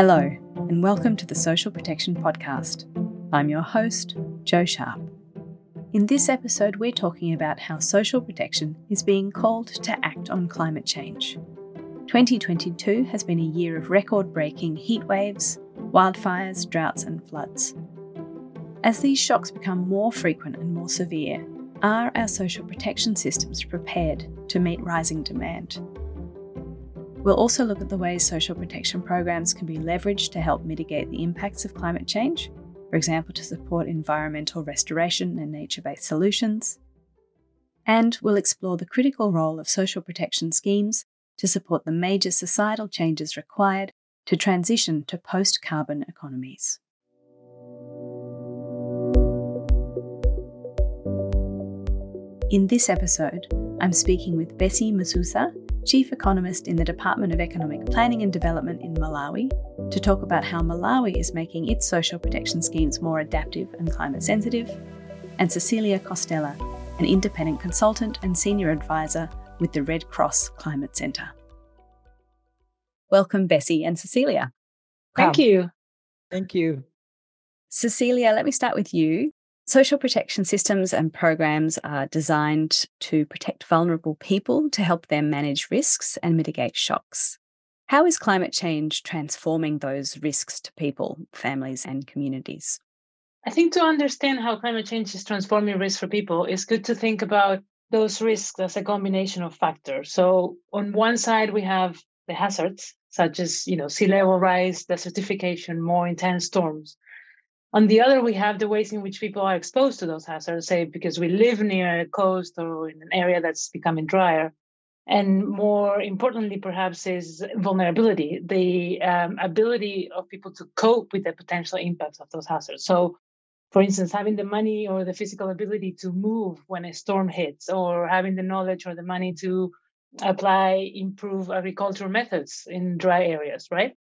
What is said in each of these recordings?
Hello, and welcome to the Social Protection Podcast. I'm your host, Jo Sharp. In this episode, we're talking about how social protection is being called to act on climate change. 2022 has been a year of record breaking heat waves, wildfires, droughts, and floods. As these shocks become more frequent and more severe, are our social protection systems prepared to meet rising demand? We'll also look at the ways social protection programs can be leveraged to help mitigate the impacts of climate change, for example, to support environmental restoration and nature based solutions. And we'll explore the critical role of social protection schemes to support the major societal changes required to transition to post carbon economies. In this episode, I'm speaking with Bessie Msusa, Chief Economist in the Department of Economic Planning and Development in Malawi, to talk about how Malawi is making its social protection schemes more adaptive and climate sensitive, and Cecilia Costella, an independent consultant and senior advisor with the Red Cross Climate Centre. Welcome, Bessie and Cecilia. Thank you. Thank you. Cecilia, let me start with you. Social protection systems and programs are designed to protect vulnerable people to help them manage risks and mitigate shocks. How is climate change transforming those risks to people, families, and communities? I think to understand how climate change is transforming risks for people, it's good to think about those risks as a combination of factors. So, on one side, we have the hazards, such as you know sea level rise, desertification, more intense storms. On the other, we have the ways in which people are exposed to those hazards, say because we live near a coast or in an area that's becoming drier. And more importantly, perhaps, is vulnerability, the um, ability of people to cope with the potential impacts of those hazards. So, for instance, having the money or the physical ability to move when a storm hits, or having the knowledge or the money to apply improve agricultural methods in dry areas, right?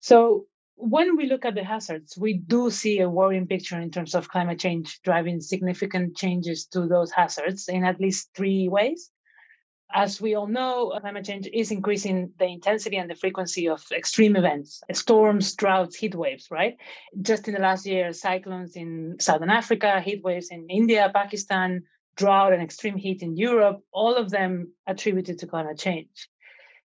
So when we look at the hazards, we do see a worrying picture in terms of climate change driving significant changes to those hazards in at least three ways. As we all know, climate change is increasing the intensity and the frequency of extreme events, storms, droughts, heat waves, right? Just in the last year, cyclones in Southern Africa, heat waves in India, Pakistan, drought and extreme heat in Europe, all of them attributed to climate change.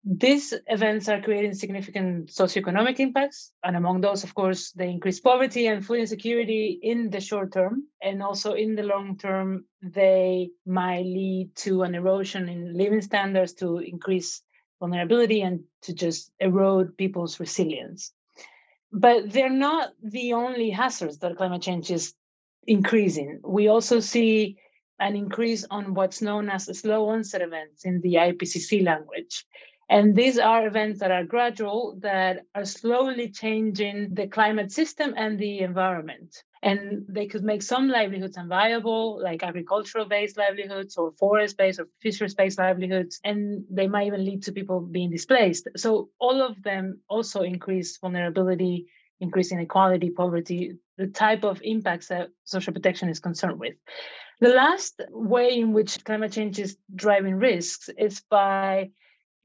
These events are creating significant socioeconomic impacts. And among those, of course, they increase poverty and food insecurity in the short term. And also in the long term, they might lead to an erosion in living standards to increase vulnerability and to just erode people's resilience. But they're not the only hazards that climate change is increasing. We also see an increase on what's known as slow onset events in the IPCC language. And these are events that are gradual, that are slowly changing the climate system and the environment. And they could make some livelihoods unviable, like agricultural based livelihoods or forest based or fisheries based livelihoods. And they might even lead to people being displaced. So, all of them also increase vulnerability, increase inequality, poverty, the type of impacts that social protection is concerned with. The last way in which climate change is driving risks is by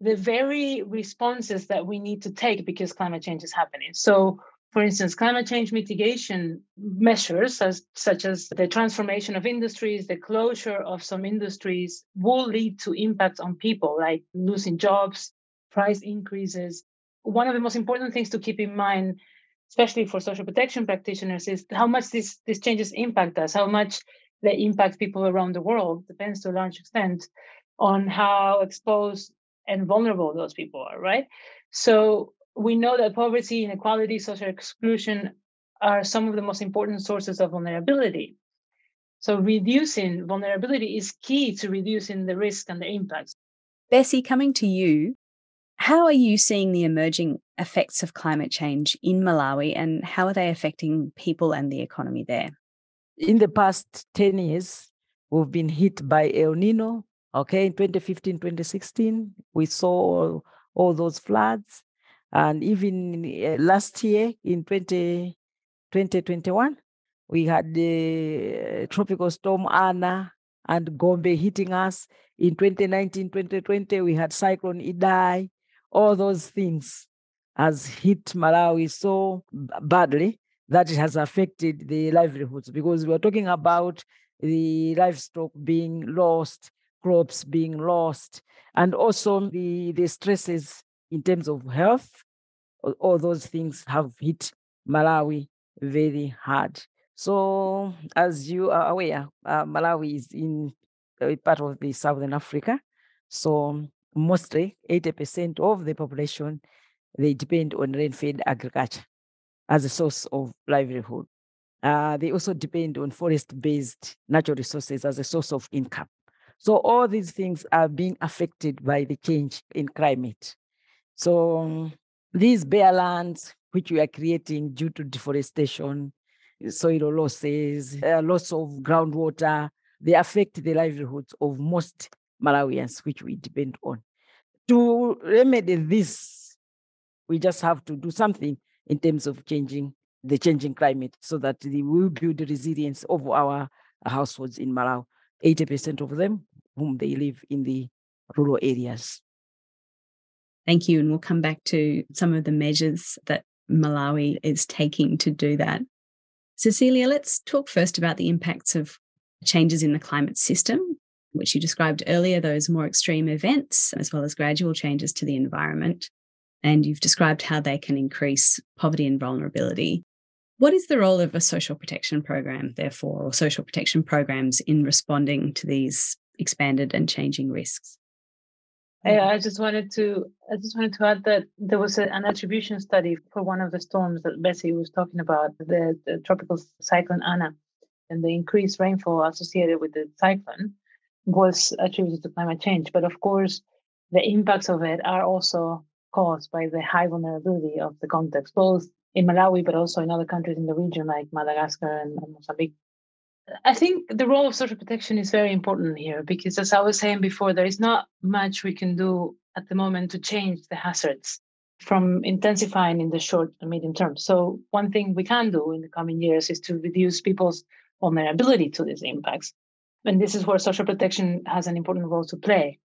the very responses that we need to take because climate change is happening. So, for instance, climate change mitigation measures, as, such as the transformation of industries, the closure of some industries, will lead to impacts on people like losing jobs, price increases. One of the most important things to keep in mind, especially for social protection practitioners, is how much these, these changes impact us, how much they impact people around the world, depends to a large extent on how exposed and vulnerable those people are, right? So we know that poverty, inequality, social exclusion are some of the most important sources of vulnerability. So reducing vulnerability is key to reducing the risk and the impacts. Bessie, coming to you, how are you seeing the emerging effects of climate change in Malawi and how are they affecting people and the economy there? In the past 10 years, we've been hit by El Nino, Okay, in 2015, 2016, we saw all those floods. And even uh, last year in 20, 2021, we had the tropical storm Ana and Gombe hitting us. In 2019, 2020, we had cyclone Idai, all those things. has hit Malawi so badly that it has affected the livelihoods because we're talking about the livestock being lost, crops being lost, and also the, the stresses in terms of health. All those things have hit Malawi very hard. So, as you are aware, uh, Malawi is in a part of the Southern Africa. So, mostly 80% of the population they depend on rain-fed agriculture as a source of livelihood. Uh, they also depend on forest-based natural resources as a source of income. So all these things are being affected by the change in climate. So these bare lands, which we are creating due to deforestation, soil losses, uh, loss of groundwater, they affect the livelihoods of most Malawians, which we depend on. To remedy this, we just have to do something in terms of changing the changing climate so that we will build resilience of our households in Malawi. 80% of them whom they live in the rural areas. Thank you. And we'll come back to some of the measures that Malawi is taking to do that. Cecilia, let's talk first about the impacts of changes in the climate system, which you described earlier, those more extreme events, as well as gradual changes to the environment. And you've described how they can increase poverty and vulnerability. What is the role of a social protection program, therefore, or social protection programs in responding to these expanded and changing risks? Yeah, I just wanted to I just wanted to add that there was a, an attribution study for one of the storms that Bessie was talking about, the, the tropical cyclone Ana, and the increased rainfall associated with the cyclone was attributed to climate change. But of course, the impacts of it are also caused by the high vulnerability of the context, both in Malawi, but also in other countries in the region like Madagascar and, and Mozambique. I think the role of social protection is very important here because, as I was saying before, there is not much we can do at the moment to change the hazards from intensifying in the short and medium term. So, one thing we can do in the coming years is to reduce people's vulnerability to these impacts. And this is where social protection has an important role to play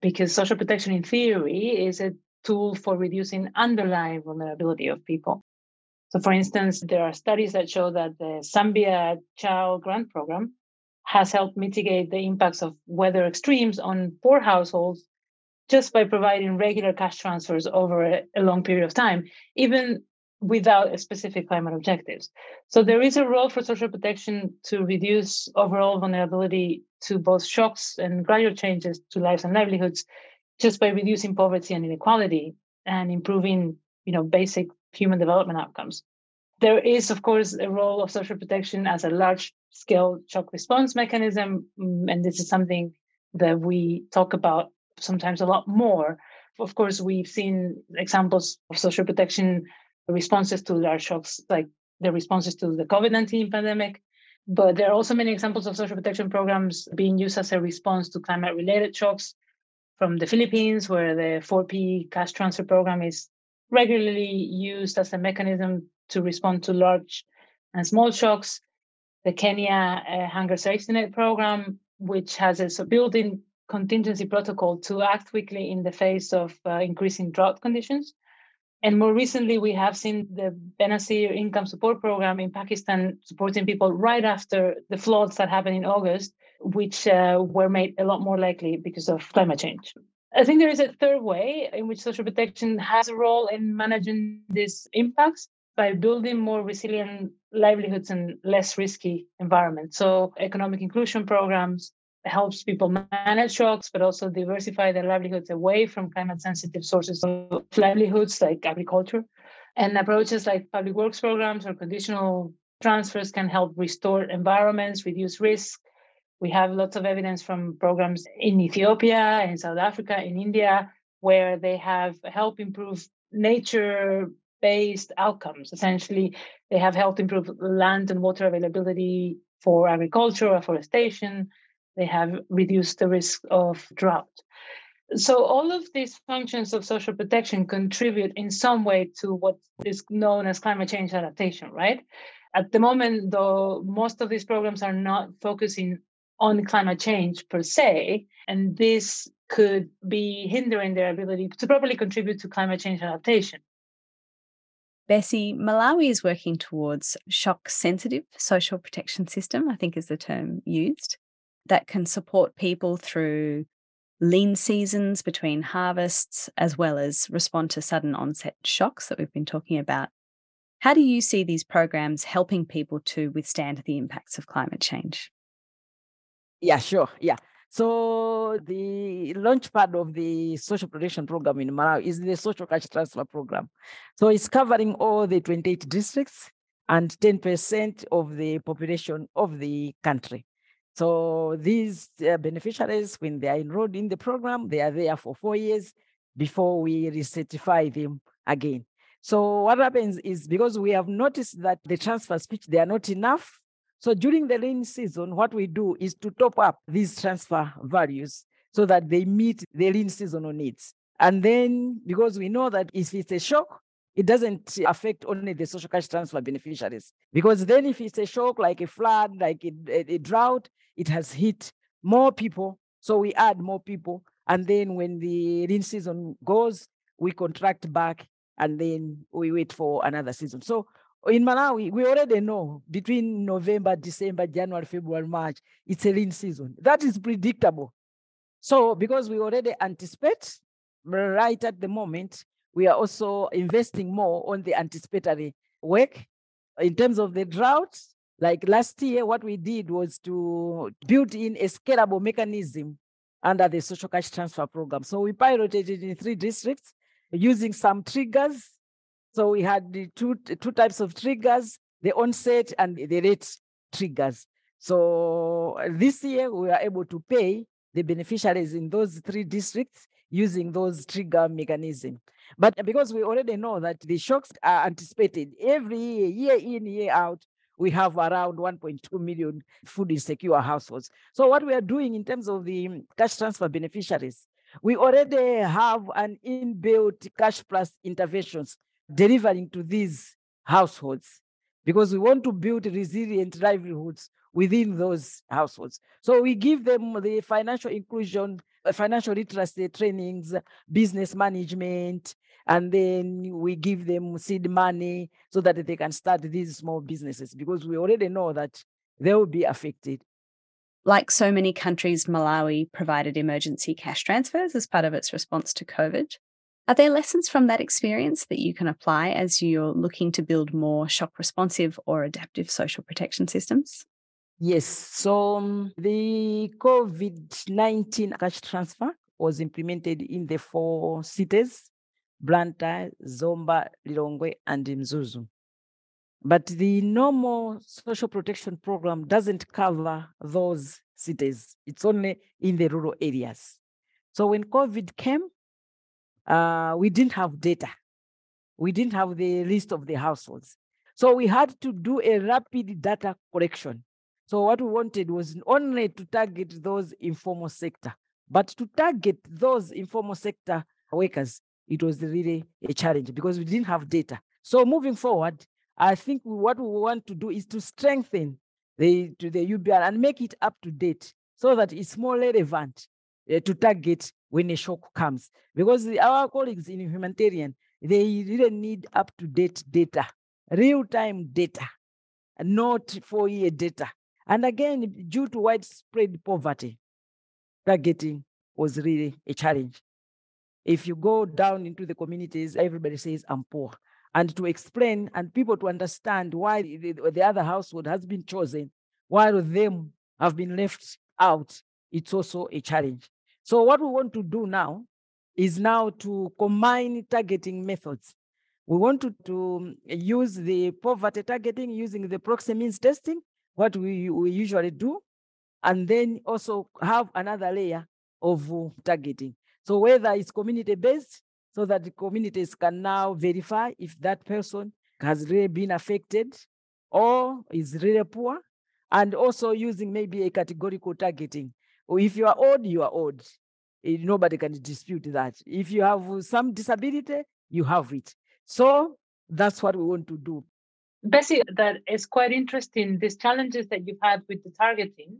because social protection, in theory, is a tool for reducing underlying vulnerability of people. So, for instance, there are studies that show that the Zambia Child Grant Program has helped mitigate the impacts of weather extremes on poor households just by providing regular cash transfers over a, long period of time, even without specific climate objectives. So there is a role for social protection to reduce overall vulnerability to both shocks and gradual changes to lives and livelihoods just by reducing poverty and inequality and improving, you know, basic human development outcomes. There is, of course, a role of social protection as a large scale shock response mechanism. Mm, and this is something that we talk about sometimes a lot more. Of course, we've seen examples of social protection responses to large shocks, like the responses to the COVID 19 pandemic. But there are also many examples of social protection programs being used as a response to climate related shocks from the Philippines, where the 4P cash transfer program is regularly used as a mechanism to respond to large and small shocks. The Kenya uh, Hunger Safety Net program, which has a built-in contingency protocol to act quickly in the face of uh, increasing drought conditions. And more recently, we have seen the Benazir Income Support Program in Pakistan supporting people right after the floods that happened in August, which uh, were made a lot more likely because of climate change. I think there is a third way in which social protection has a role in managing these impacts by building more resilient livelihoods and less risky environments. So economic inclusion programs helps people manage shocks, but also diversify their livelihoods away from climate sensitive sources of livelihoods like agriculture. And approaches like public works programs or conditional transfers can help restore environments, reduce risk, we have lots of evidence from programs in Ethiopia, in South Africa, in India, where they have helped improve nature based outcomes. Essentially, they have helped improve land and water availability for agriculture, or afforestation. They have reduced the risk of drought. So, all of these functions of social protection contribute in some way to what is known as climate change adaptation, right? At the moment, though, most of these programs are not focusing on climate change per se, and this could be hindering their ability to properly contribute to climate change adaptation. Bessie, Malawi is working towards shock sensitive social protection system, I think is the term used, that can support people through lean seasons between harvests, as well as respond to sudden onset shocks that we've been talking about. How do you see these programs helping people to withstand the impacts of climate change? Yeah, sure. Yeah. So the launch pad of the social protection program in Malawi is the social cash transfer program. So it's covering all the 28 districts and 10% of the population of the country. So these uh, beneficiaries, when they are enrolled in the program, they are there for four years before we recertify them again. So what happens is because we have noticed that the transfer speech, they are not enough, so during the rain season, what we do is to top up these transfer values so that they meet the rain seasonal needs. And then because we know that if it's a shock, it doesn't affect only the social cash transfer beneficiaries. Because then if it's a shock like a flood, like a, a, a drought, it has hit more people. So we add more people. And then when the rain season goes, we contract back and then we wait for another season. So Oh, in Malawi, we already know between November, December, January, February, March, it's a rain season. That is predictable. So because we already anticipate right at the moment, we are also investing more on the anticipatory work. In terms of the drought, like last year, what we did was to build in a scalable mechanism under the social cash transfer program. So we piloted it in three districts using some triggers so we had the two, two types of triggers, the onset and the rate triggers. So this year we were able to pay the beneficiaries in those three districts using those trigger mechanism. But because we already know that the shocks are anticipated every year, year in, year out, we have around 1.2 million food insecure households. So what we are doing in terms of the cash transfer beneficiaries, we already have an inbuilt cash plus interventions delivering to these households because we want to build resilient livelihoods within those households. So we give them the financial inclusion, uh, financial literacy trainings, business management, and then we give them seed money so that they can start these small businesses because we already know that they will be affected. Like so many countries, Malawi provided emergency cash transfers as part of its response to COVID. Are there lessons from that experience that you can apply as you're looking to build more shock responsive or adaptive social protection systems? Yes. So um, the COVID 19 cash transfer was implemented in the four cities Blantyre, Zomba, Lilongwe, and Mzuzu. But the normal social protection program doesn't cover those cities, it's only in the rural areas. So when COVID came, uh, we didn't have data. We didn't have the list of the households. So we had to do a rapid data collection. So what we wanted was only to target those informal sector, but to target those informal sector workers, it was really a challenge because we didn't have data. So moving forward, I think what we want to do is to strengthen the to the UBR and make it up to date so that it's more relevant uh, to target when a shock comes. Because our colleagues in humanitarian, they really need up to date data, real time data, not four year data. And again, due to widespread poverty, targeting was really a challenge. If you go down into the communities, everybody says, I'm poor. And to explain and people to understand why the, the other household has been chosen, while them have been left out, it's also a challenge. So what we want to do now is now to combine targeting methods. We want to, to um, use the poverty targeting using the proxy means testing, what we, we usually do, and then also have another layer of uh, targeting. So whether it's community based, so that the communities can now verify if that person has really been affected or is really poor, and also using maybe a categorical targeting if you are old, you are old. Eh, nobody can dispute that. If you have some disability, you have it. So that's what we want to do. Bessie, that is quite interesting, these challenges that you've had with the targeting,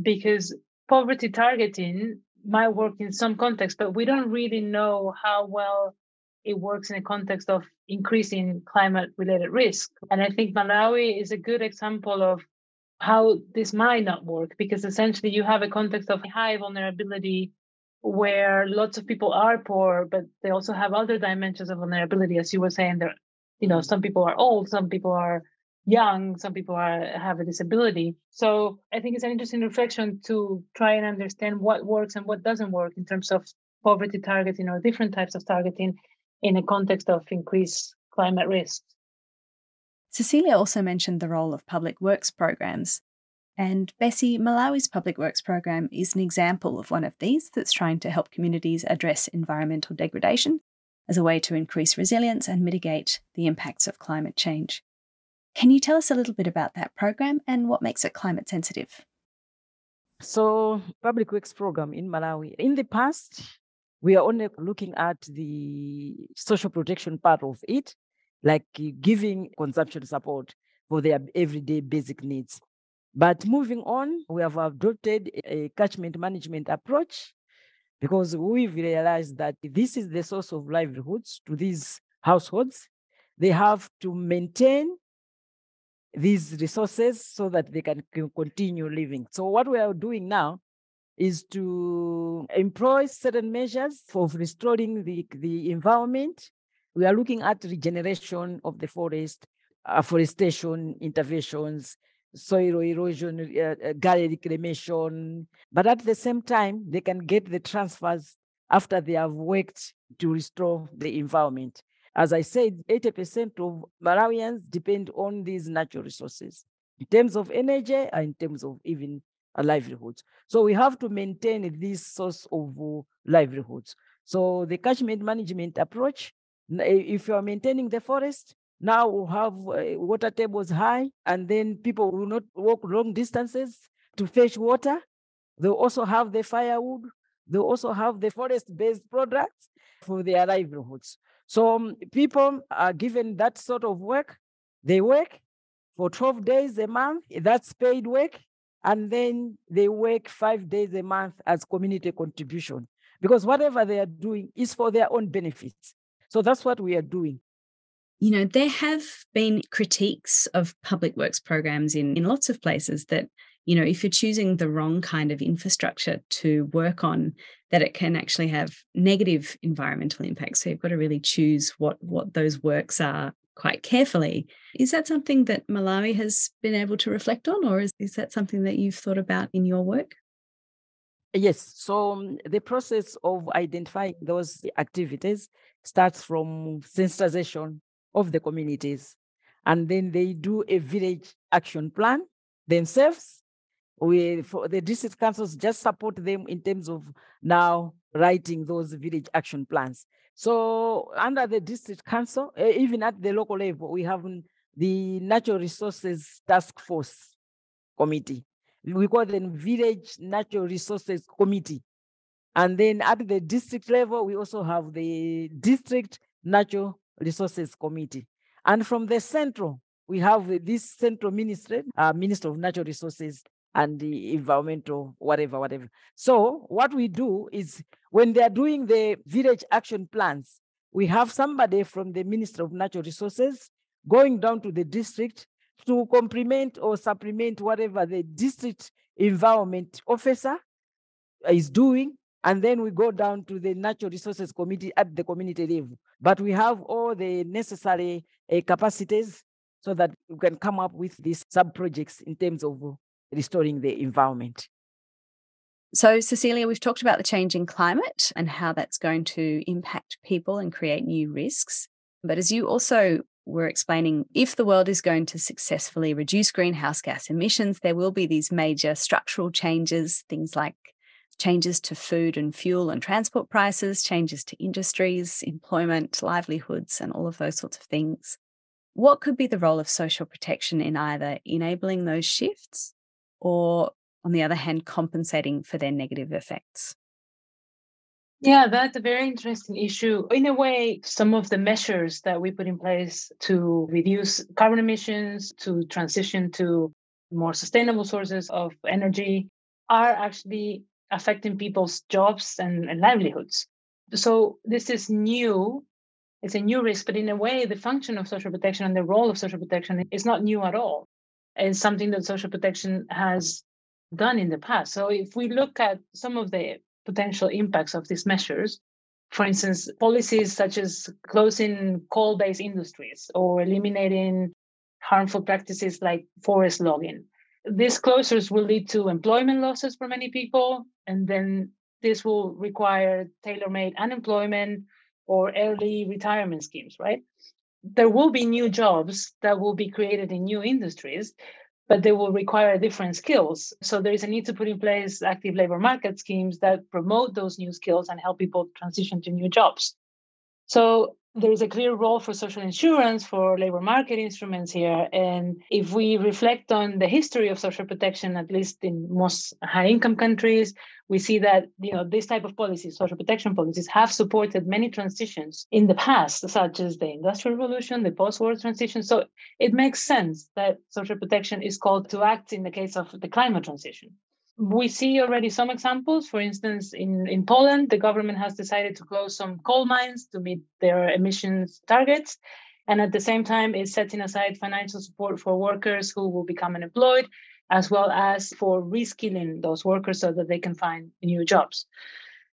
because poverty targeting might work in some context, but we don't really know how well it works in a context of increasing climate related risk. And I think Malawi is a good example of how this might not work because essentially you have a context of high vulnerability where lots of people are poor, but they also have other dimensions of vulnerability. As you were saying, there, you know, some people are old, some people are young, some people are have a disability. So I think it's an interesting reflection to try and understand what works and what doesn't work in terms of poverty targeting or different types of targeting in a context of increased climate risks. Cecilia also mentioned the role of public works programs. And Bessie, Malawi's public works program is an example of one of these that's trying to help communities address environmental degradation as a way to increase resilience and mitigate the impacts of climate change. Can you tell us a little bit about that program and what makes it climate sensitive? So, public works program in Malawi. In the past, we are only looking at the social protection part of it, like giving consumption support for their everyday basic needs. But moving on, we have adopted a catchment management approach because we've realized that this is the source of livelihoods to these households. They have to maintain these resources so that they can continue living. So, what we are doing now is to employ certain measures for restoring the, the environment. We are looking at regeneration of the forest, afforestation interventions, soil erosion, uh, uh, reclamation. But at the same time, they can get the transfers after they have worked to restore the environment. As I said, 80% of Malawians depend on these natural resources in terms of energy and in terms of even livelihoods. So we have to maintain this source of uh, livelihoods. So the catchment management approach, if you are maintaining the forest, now we have uh, water tables high, and then people will not walk long distances to fetch water. They also have the firewood. They also have the forest-based products for their livelihoods. So um, people are given that sort of work. They work for 12 days a month. That's paid work and then they work five days a month as community contribution because whatever they are doing is for their own benefits. So that's what we are doing. You know, there have been critiques of public works programs in, in lots of places that, you know, if you're choosing the wrong kind of infrastructure to work on, that it can actually have negative environmental impacts. So you've got to really choose what what those works are quite carefully. Is that something that Malawi has been able to reflect on, or is, is that something that you've thought about in your work? Yes. So um, the process of identifying those activities starts from sensitization of the communities. And then they do a village action plan themselves. We, for the district councils, just support them in terms of now writing those village action plans. So under the district council, eh, even at the local level, we have the Natural Resources Task Force Committee. We call them Village Natural Resources Committee. And then at the district level, we also have the District Natural Resources Committee. And from the central, we have this central ministry, uh, Minister of Natural Resources and the environmental, whatever, whatever. So what we do is when they're doing the village action plans, we have somebody from the Minister of Natural Resources going down to the district to complement or supplement whatever the district environment officer is doing. And then we go down to the Natural Resources Committee at the community level. But we have all the necessary uh, capacities so that we can come up with these sub projects in terms of restoring the environment. So, Cecilia, we've talked about the changing climate and how that's going to impact people and create new risks. But as you also were explaining, if the world is going to successfully reduce greenhouse gas emissions, there will be these major structural changes, things like changes to food and fuel and transport prices, changes to industries, employment, livelihoods, and all of those sorts of things. What could be the role of social protection in either enabling those shifts or, on the other hand, compensating for their negative effects? Yeah, that's a very interesting issue. In a way, some of the measures that we put in place to reduce carbon emissions, to transition to more sustainable sources of energy, are actually affecting people's jobs and, and livelihoods. So, this is new it's a new risk, but in a way, the function of social protection and the role of social protection is not new at all. It's something that social protection has done in the past. So if we look at some of the potential impacts of these measures, for instance, policies such as closing coal based industries or eliminating harmful practices like forest logging. These closures will lead to employment losses for many people, and then this will require tailor made unemployment or early retirement schemes, right? There will be new jobs that will be created in new industries, but they will require different skills. So there is a need to put in place active labor market schemes that promote those new skills and help people transition to new jobs. So there is a clear role for social insurance for labor market instruments here. And if we reflect on the history of social protection at least in most high income countries we see that you know this type of policies social protection policies have supported many transitions in the past such as the industrial revolution the post-war transition. So it makes sense that social protection is called to act in the case of the climate transition we see already some examples. For instance, in, in Poland, the government has decided to close some coal mines to meet their emissions targets. And at the same time, is setting aside financial support for workers who will become unemployed, as well as for reskilling those workers so that they can find new jobs.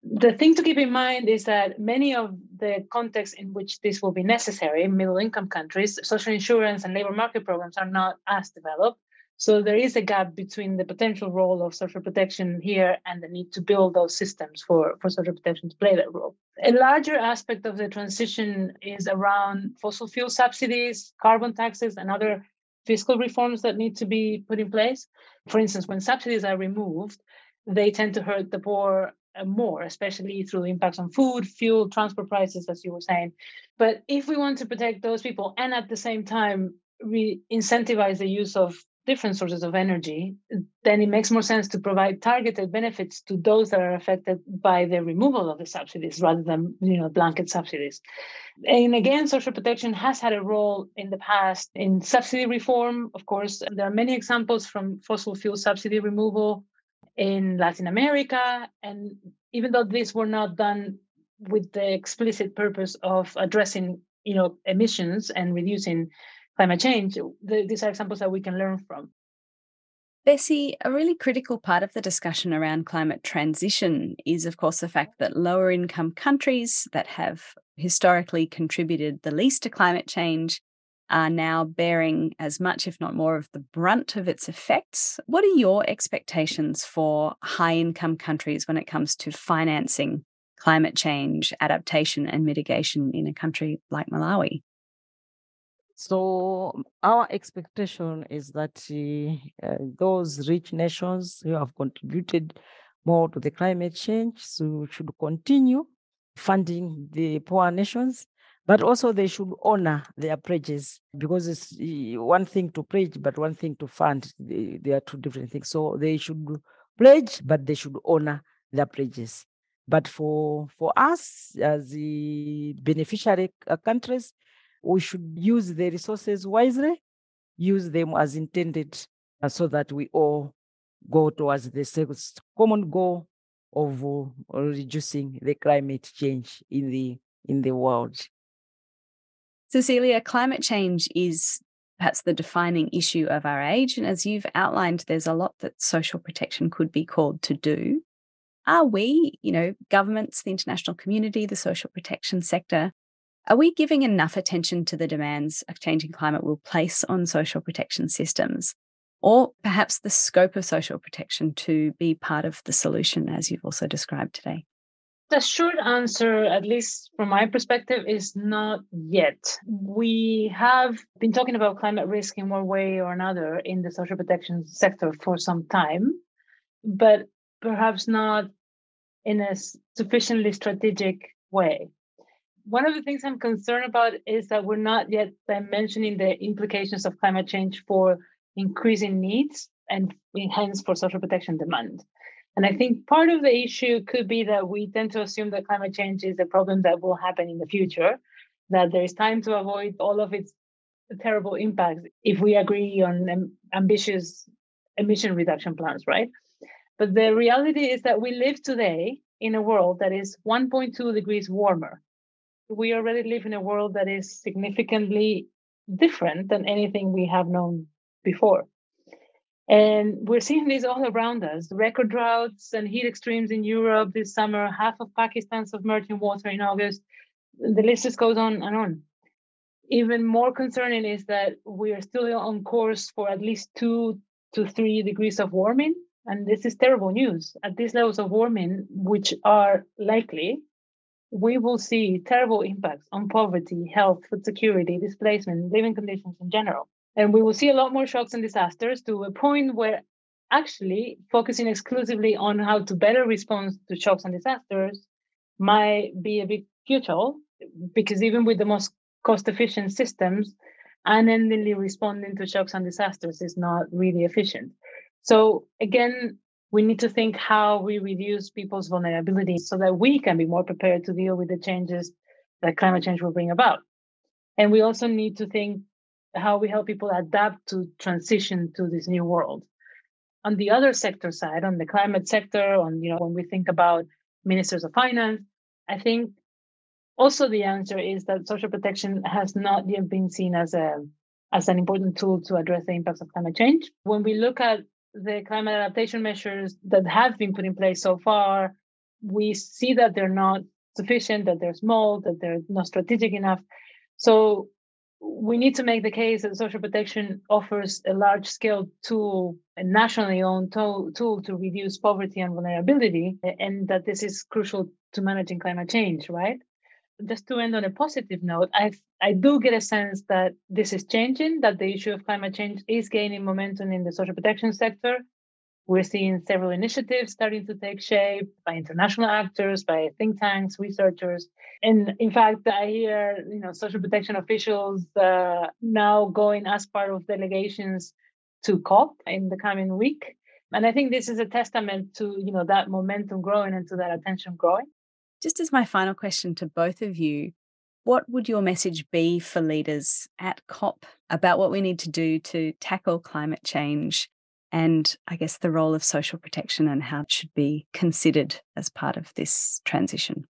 The thing to keep in mind is that many of the contexts in which this will be necessary, middle income countries, social insurance and labor market programs are not as developed. So there is a gap between the potential role of social protection here and the need to build those systems for, for social protection to play that role. A larger aspect of the transition is around fossil fuel subsidies, carbon taxes, and other fiscal reforms that need to be put in place. For instance, when subsidies are removed, they tend to hurt the poor uh, more, especially through impacts on food, fuel, transport prices, as you were saying. But if we want to protect those people and at the same time we incentivize the use of different sources of energy, then it makes more sense to provide targeted benefits to those that are affected by the removal of the subsidies rather than you know blanket subsidies. And again, social protection has had a role in the past in subsidy reform. Of course, there are many examples from fossil fuel subsidy removal in Latin America. And even though these were not done with the explicit purpose of addressing you know emissions and reducing climate change, the, these are examples that we can learn from. Bessie, a really critical part of the discussion around climate transition is, of course, the fact that lower income countries that have historically contributed the least to climate change are now bearing as much, if not more, of the brunt of its effects. What are your expectations for high income countries when it comes to financing climate change, adaptation, and mitigation in a country like Malawi? So our expectation is that uh, those rich nations who have contributed more to the climate change so should continue funding the poor nations, but also they should honor their pledges because it's one thing to pledge, but one thing to fund. They, they are two different things. So they should pledge, but they should honor their pledges. But for for us as the beneficiary uh, countries, we should use the resources wisely, use them as intended, uh, so that we all go towards the common goal of uh, reducing the climate change in the in the world. Cecilia, climate change is perhaps the defining issue of our age. And as you've outlined, there's a lot that social protection could be called to do. Are we, you know, governments, the international community, the social protection sector, are we giving enough attention to the demands a changing climate will place on social protection systems? Or perhaps the scope of social protection to be part of the solution, as you've also described today? The short answer, at least from my perspective, is not yet. We have been talking about climate risk in one way or another in the social protection sector for some time, but perhaps not in a sufficiently strategic way one of the things I'm concerned about is that we're not yet mentioning the implications of climate change for increasing needs and hence for social protection demand. And I think part of the issue could be that we tend to assume that climate change is a problem that will happen in the future, that there is time to avoid all of its terrible impacts if we agree on ambitious emission reduction plans, right? But the reality is that we live today in a world that is 1.2 degrees warmer we already live in a world that is significantly different than anything we have known before. And we're seeing this all around us record droughts and heat extremes in Europe this summer, half of Pakistan submerged in water in August. The list just goes on and on. Even more concerning is that we are still on course for at least two to three degrees of warming. And this is terrible news. At these levels of warming, which are likely, we will see terrible impacts on poverty, health, food security, displacement, living conditions in general. And we will see a lot more shocks and disasters to a point where actually focusing exclusively on how to better respond to shocks and disasters might be a bit futile because even with the most cost efficient systems, unendingly responding to shocks and disasters is not really efficient. So again, we need to think how we reduce people's vulnerability so that we can be more prepared to deal with the changes that climate change will bring about. And we also need to think how we help people adapt to transition to this new world. On the other sector side, on the climate sector, on you know when we think about ministers of finance, I think also the answer is that social protection has not yet been seen as a as an important tool to address the impacts of climate change. When we look at the climate adaptation measures that have been put in place so far, we see that they're not sufficient, that they're small, that they're not strategic enough. So we need to make the case that social protection offers a large scale tool, a nationally owned tool, tool to reduce poverty and vulnerability, and that this is crucial to managing climate change, right? Just to end on a positive note, I I do get a sense that this is changing, that the issue of climate change is gaining momentum in the social protection sector, we're seeing several initiatives starting to take shape by international actors, by think tanks, researchers. And in fact, I hear you know social protection officials uh, now going as part of delegations to COP in the coming week. And I think this is a testament to you know that momentum growing and to that attention growing. Just as my final question to both of you, what would your message be for leaders at COP about what we need to do to tackle climate change and I guess the role of social protection and how it should be considered as part of this transition?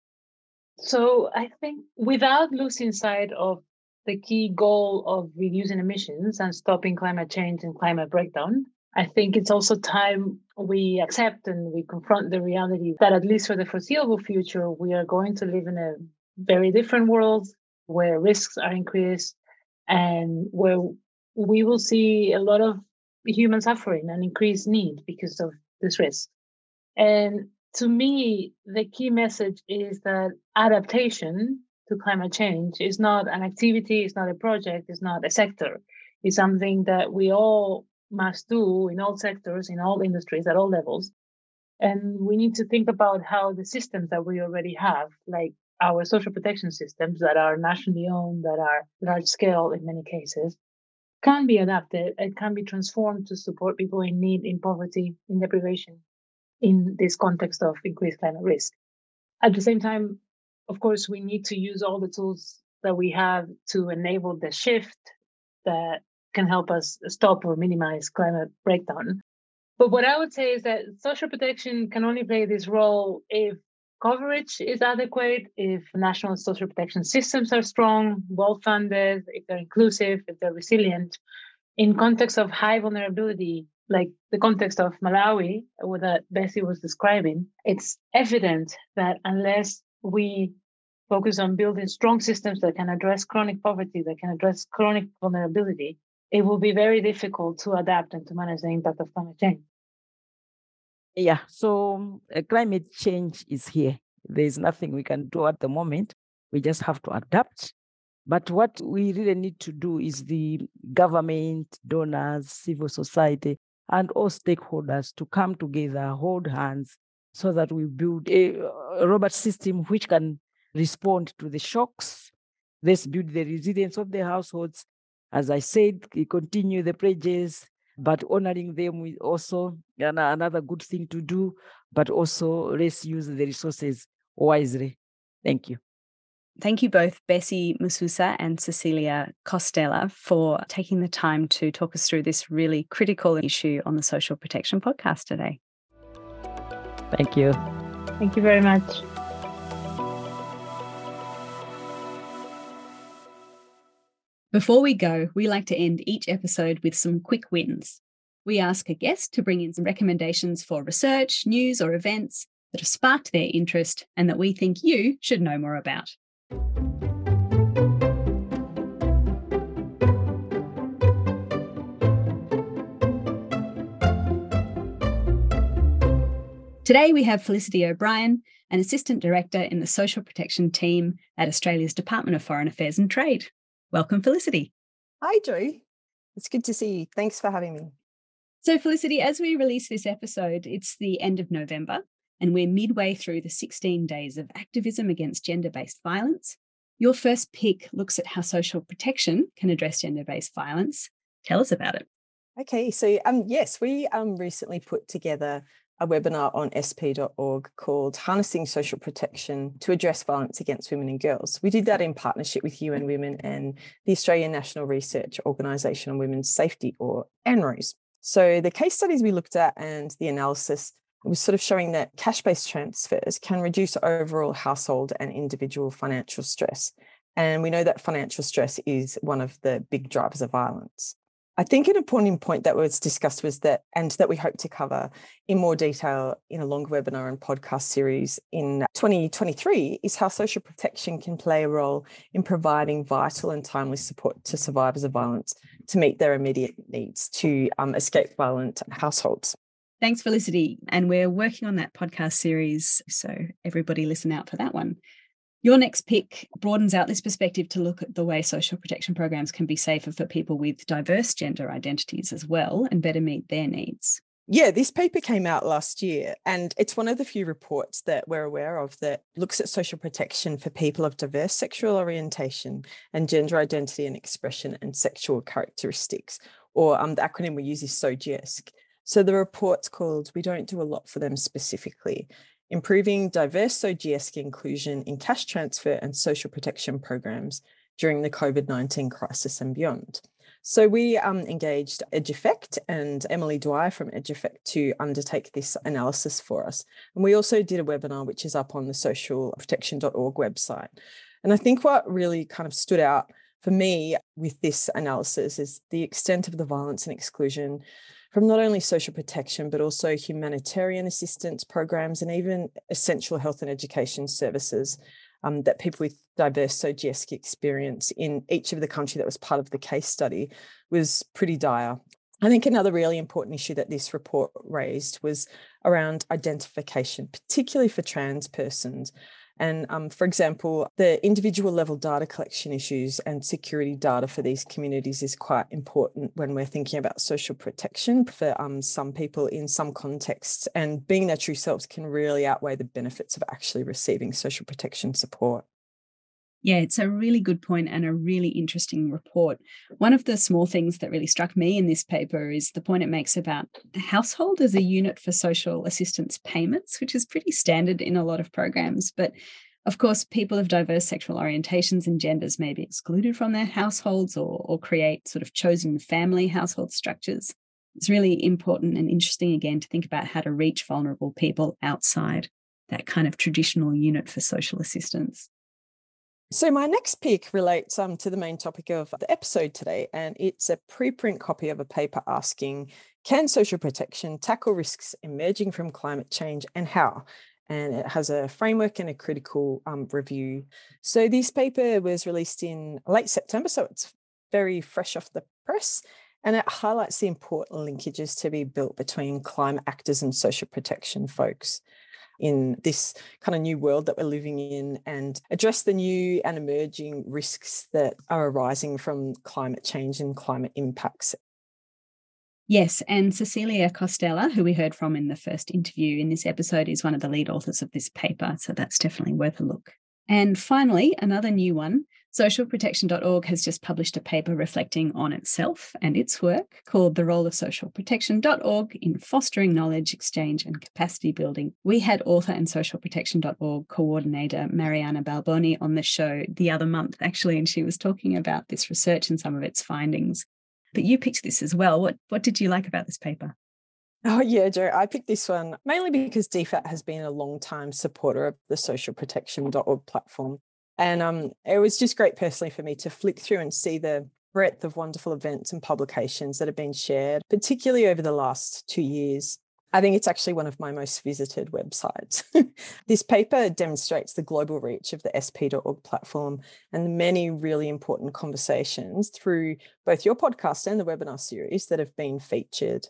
So I think without losing sight of the key goal of reducing emissions and stopping climate change and climate breakdown, I think it's also time we accept and we confront the reality that at least for the foreseeable future, we are going to live in a very different world where risks are increased and where we will see a lot of human suffering and increased need because of this risk. And to me, the key message is that adaptation to climate change is not an activity, it's not a project, it's not a sector. It's something that we all must do in all sectors, in all industries, at all levels. And we need to think about how the systems that we already have, like our social protection systems that are nationally owned, that are large scale in many cases, can be adapted and can be transformed to support people in need, in poverty, in deprivation, in this context of increased climate risk. At the same time, of course, we need to use all the tools that we have to enable the shift that can help us stop or minimize climate breakdown. But what I would say is that social protection can only play this role if coverage is adequate, if national social protection systems are strong, well funded, if they're inclusive, if they're resilient, in context of high vulnerability, like the context of Malawi, what Bessie was describing, it's evident that unless we focus on building strong systems that can address chronic poverty, that can address chronic vulnerability, it will be very difficult to adapt and to manage the impact of climate change. Yeah, so uh, climate change is here. There is nothing we can do at the moment. We just have to adapt. But what we really need to do is the government, donors, civil society, and all stakeholders to come together, hold hands, so that we build a, robust system which can respond to the shocks. Let's build the resilience of the households. As I said, continue the pledges, but honoring them is also another good thing to do, but also let's use the resources wisely. Thank you. Thank you both, Bessie Mususa and Cecilia Costella, for taking the time to talk us through this really critical issue on the Social Protection Podcast today. Thank you. Thank you very much. Before we go, we like to end each episode with some quick wins. We ask a guest to bring in some recommendations for research, news, or events that have sparked their interest and that we think you should know more about. Today, we have Felicity O'Brien, an Assistant Director in the Social Protection Team at Australia's Department of Foreign Affairs and Trade. Welcome, Felicity. Hi, Jo. It's good to see you. Thanks for having me. So, Felicity, as we release this episode, it's the end of November, and we're midway through the 16 days of activism against gender based violence. Your first pick looks at how social protection can address gender based violence. Tell us about it. Okay, so um, yes, we um, recently put together a webinar on sp.org called Harnessing Social Protection to Address Violence Against Women and Girls. We did that in partnership with UN Women and the Australian National Research Organisation on Women's Safety, or ANROWS. So the case studies we looked at and the analysis was sort of showing that cash based transfers can reduce overall household and individual financial stress. And we know that financial stress is one of the big drivers of violence. I think an important point that was discussed was that, and that we hope to cover in more detail in a longer webinar and podcast series in 2023, is how social protection can play a role in providing vital and timely support to survivors of violence to meet their immediate needs to um, escape violent households. Thanks, Felicity. And we're working on that podcast series. So everybody listen out for that one. Your next pick broadens out this perspective to look at the way social protection programs can be safer for people with diverse gender identities as well and better meet their needs. Yeah, this paper came out last year, and it's one of the few reports that we're aware of that looks at social protection for people of diverse sexual orientation and gender identity and expression and sexual characteristics, or um, the acronym we use is SOGIESC. So the report's called We Don't Do a Lot for Them Specifically, improving diverse SOGIESC inclusion in cash transfer and social protection programs during the COVID 19 crisis and beyond. So we um, engaged EdgeEffect and Emily Dwyer from EdgeEffect to undertake this analysis for us. And we also did a webinar, which is up on the socialprotection.org website. And I think what really kind of stood out for me with this analysis is the extent of the violence and exclusion from not only social protection, but also humanitarian assistance programs and even essential health and education services um, that people with diverse SOGIESC experience in each of the country that was part of the case study was pretty dire. I think another really important issue that this report raised was around identification, particularly for trans persons. And um, for example, the individual level data collection issues and security data for these communities is quite important when we're thinking about social protection for um, some people in some contexts. And being their true selves can really outweigh the benefits of actually receiving social protection support. Yeah, it's a really good point and a really interesting report. One of the small things that really struck me in this paper is the point it makes about the household as a unit for social assistance payments, which is pretty standard in a lot of programs. But of course, people of diverse sexual orientations and genders may be excluded from their households or, or create sort of chosen family household structures. It's really important and interesting again to think about how to reach vulnerable people outside that kind of traditional unit for social assistance. So, my next pick relates um, to the main topic of the episode today, and it's a preprint copy of a paper asking Can social protection tackle risks emerging from climate change and how? And it has a framework and a critical um, review. So, this paper was released in late September, so it's very fresh off the press. And it highlights the important linkages to be built between climate actors and social protection folks in this kind of new world that we're living in and address the new and emerging risks that are arising from climate change and climate impacts. Yes, and Cecilia Costella, who we heard from in the first interview in this episode, is one of the lead authors of this paper. So that's definitely worth a look. And finally, another new one socialprotection.org has just published a paper reflecting on itself and its work called The Role of Socialprotection.org in Fostering Knowledge Exchange and Capacity Building. We had author and socialprotection.org coordinator Mariana Balboni on the show the other month, actually, and she was talking about this research and some of its findings. But you picked this as well. What, what did you like about this paper? Oh, yeah, Jo. I picked this one mainly because DFAT has been a long time supporter of the socialprotection.org platform. And um, it was just great personally for me to flick through and see the breadth of wonderful events and publications that have been shared, particularly over the last two years. I think it's actually one of my most visited websites. this paper demonstrates the global reach of the sp.org platform and the many really important conversations through both your podcast and the webinar series that have been featured.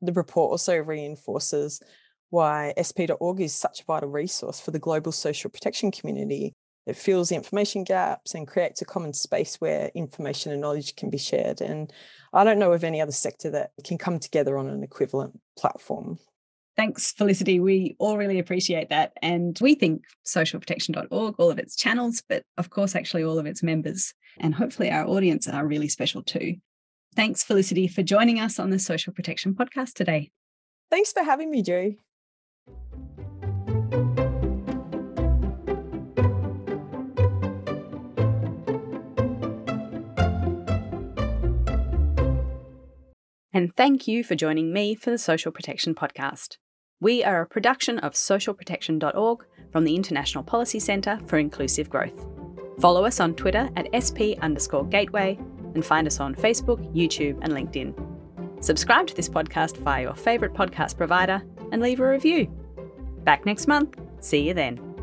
The report also reinforces why sp.org is such a vital resource for the global social protection community. It fills information gaps and creates a common space where information and knowledge can be shared. And I don't know of any other sector that can come together on an equivalent platform. Thanks, Felicity. We all really appreciate that. And we think socialprotection.org, all of its channels, but of course, actually, all of its members, and hopefully our audience are really special too. Thanks, Felicity, for joining us on the Social Protection Podcast today. Thanks for having me, Jo. And thank you for joining me for the Social Protection Podcast. We are a production of socialprotection.org from the International Policy Centre for Inclusive Growth. Follow us on Twitter at SP underscore gateway and find us on Facebook, YouTube, and LinkedIn. Subscribe to this podcast via your favourite podcast provider and leave a review. Back next month. See you then.